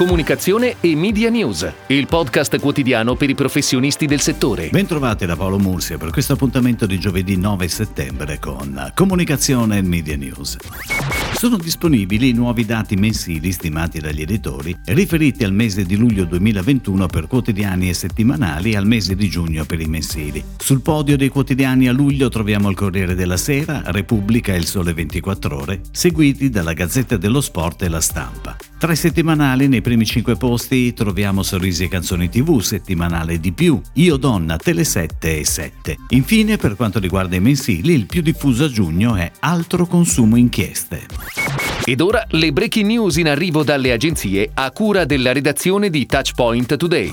Comunicazione e Media News, il podcast quotidiano per i professionisti del settore. Bentrovati da Paolo Mursia per questo appuntamento di giovedì 9 settembre con Comunicazione e Media News. Sono disponibili i nuovi dati mensili stimati dagli editori riferiti al mese di luglio 2021 per quotidiani e settimanali e al mese di giugno per i mensili. Sul podio dei quotidiani a luglio troviamo il Corriere della Sera, Repubblica e il Sole 24 Ore, seguiti dalla Gazzetta dello Sport e la Stampa. Tra i settimanali nei primi cinque posti troviamo Sorrisi e canzoni tv, settimanale di più, Io Donna, Tele 7 e 7. Infine, per quanto riguarda i mensili, il più diffuso a giugno è Altro consumo inchieste. Ed ora le breaking news in arrivo dalle agenzie a cura della redazione di Touchpoint Today.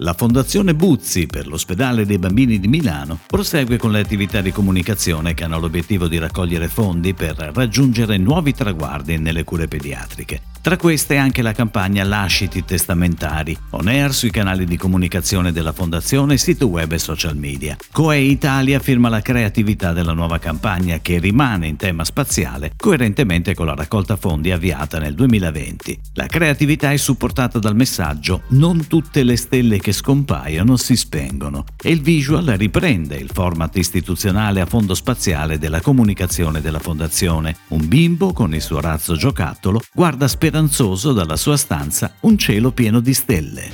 La Fondazione Buzzi per l'ospedale dei bambini di Milano prosegue con le attività di comunicazione che hanno l'obiettivo di raccogliere fondi per raggiungere nuovi traguardi nelle cure pediatriche. Tra queste anche la campagna Lasciti testamentari, on air sui canali di comunicazione della Fondazione, sito web e social media. Coe Italia firma la creatività della nuova campagna che rimane in tema spaziale, coerentemente con la raccolta fondi avviata nel 2020. La creatività è supportata dal messaggio Non tutte le stelle che scompaiono si spengono e il visual riprende il format istituzionale a fondo spaziale della comunicazione della Fondazione. Un bimbo con il suo razzo giocattolo guarda speranzoso speranzoso dalla sua stanza un cielo pieno di stelle.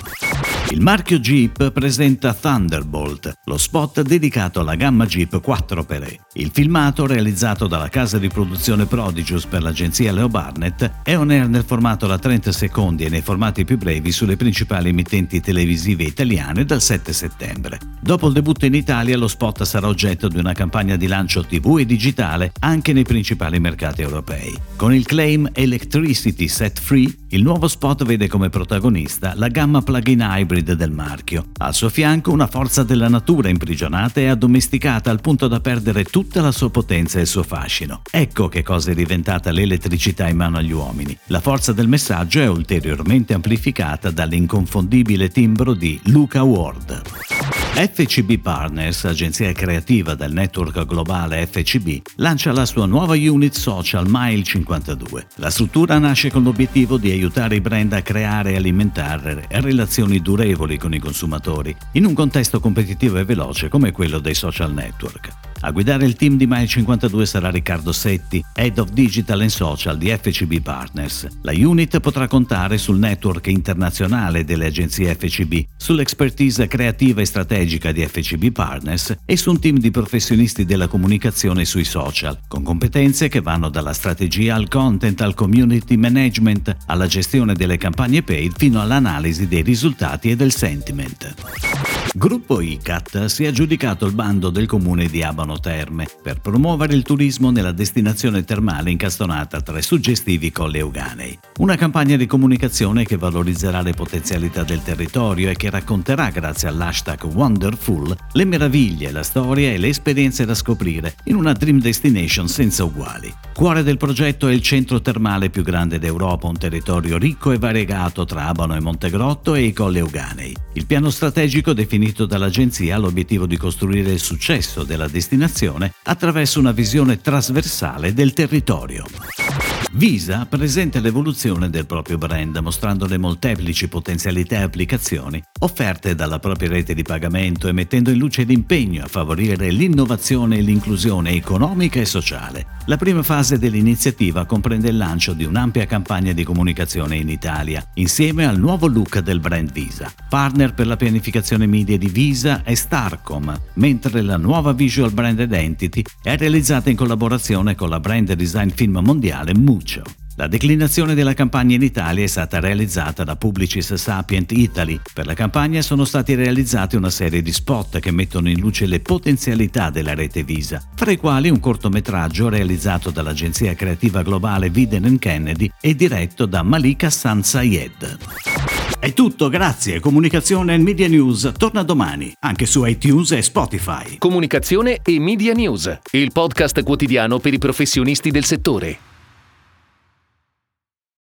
Il marchio Jeep presenta Thunderbolt, lo spot dedicato alla gamma Jeep 4xe. Il filmato, realizzato dalla casa di produzione Prodigious per l'agenzia Leo Barnett, è on air nel formato da 30 secondi e nei formati più brevi sulle principali emittenti televisive italiane dal 7 settembre. Dopo il debutto in Italia, lo spot sarà oggetto di una campagna di lancio TV e digitale anche nei principali mercati europei. Con il claim Electricity Set Free, il nuovo spot vede come protagonista la gamma plug-in hybrid del marchio. Al suo fianco una forza della natura imprigionata e addomesticata al punto da perdere tutta la sua potenza e il suo fascino. Ecco che cosa è diventata l'elettricità in mano agli uomini. La forza del messaggio è ulteriormente amplificata dall'inconfondibile timbro di Luca Ward. FCB Partners, agenzia creativa del network globale FCB, lancia la sua nuova unit social Mile 52. La struttura nasce con l'obiettivo di aiutare i brand a creare e alimentare relazioni durevoli con i consumatori, in un contesto competitivo e veloce come quello dei social network. A guidare il team di Mile 52 sarà Riccardo Setti, Head of Digital and Social di FCB Partners. La unit potrà contare sul network internazionale delle agenzie FCB, sull'expertise creativa e strategica di FCB Partners e su un team di professionisti della comunicazione sui social, con competenze che vanno dalla strategia al content, al community management, alla gestione delle campagne paid fino all'analisi dei risultati e del sentiment. Gruppo ICAT si è aggiudicato il bando del comune di Abano Terme per promuovere il turismo nella destinazione termale incastonata tra i suggestivi Colli Euganei. Una campagna di comunicazione che valorizzerà le potenzialità del territorio e che racconterà, grazie all'hashtag Wonderful, le meraviglie, la storia e le esperienze da scoprire in una dream destination senza uguali. Cuore del progetto è il centro termale più grande d'Europa, un territorio ricco e variegato tra Abano e Montegrotto e i Colli Euganei. Il piano strategico definito dall'agenzia ha l'obiettivo di costruire il successo della destinazione attraverso una visione trasversale del territorio. Visa presenta l'evoluzione del proprio brand mostrando le molteplici potenzialità e applicazioni offerte dalla propria rete di pagamento e mettendo in luce l'impegno a favorire l'innovazione e l'inclusione economica e sociale. La prima fase dell'iniziativa comprende il lancio di un'ampia campagna di comunicazione in Italia, insieme al nuovo look del brand Visa. Partner per la pianificazione media di Visa è Starcom, mentre la nuova visual brand identity è realizzata in collaborazione con la brand design film mondiale Mucho. La declinazione della campagna in Italia è stata realizzata da Publicis Sapient Italy. Per la campagna sono stati realizzati una serie di spot che mettono in luce le potenzialità della rete Visa, fra i quali un cortometraggio realizzato dall'agenzia creativa globale Viden Kennedy e diretto da Malika San Sayed. È tutto, grazie. Comunicazione e Media News torna domani, anche su iTunes e Spotify. Comunicazione e Media News, il podcast quotidiano per i professionisti del settore.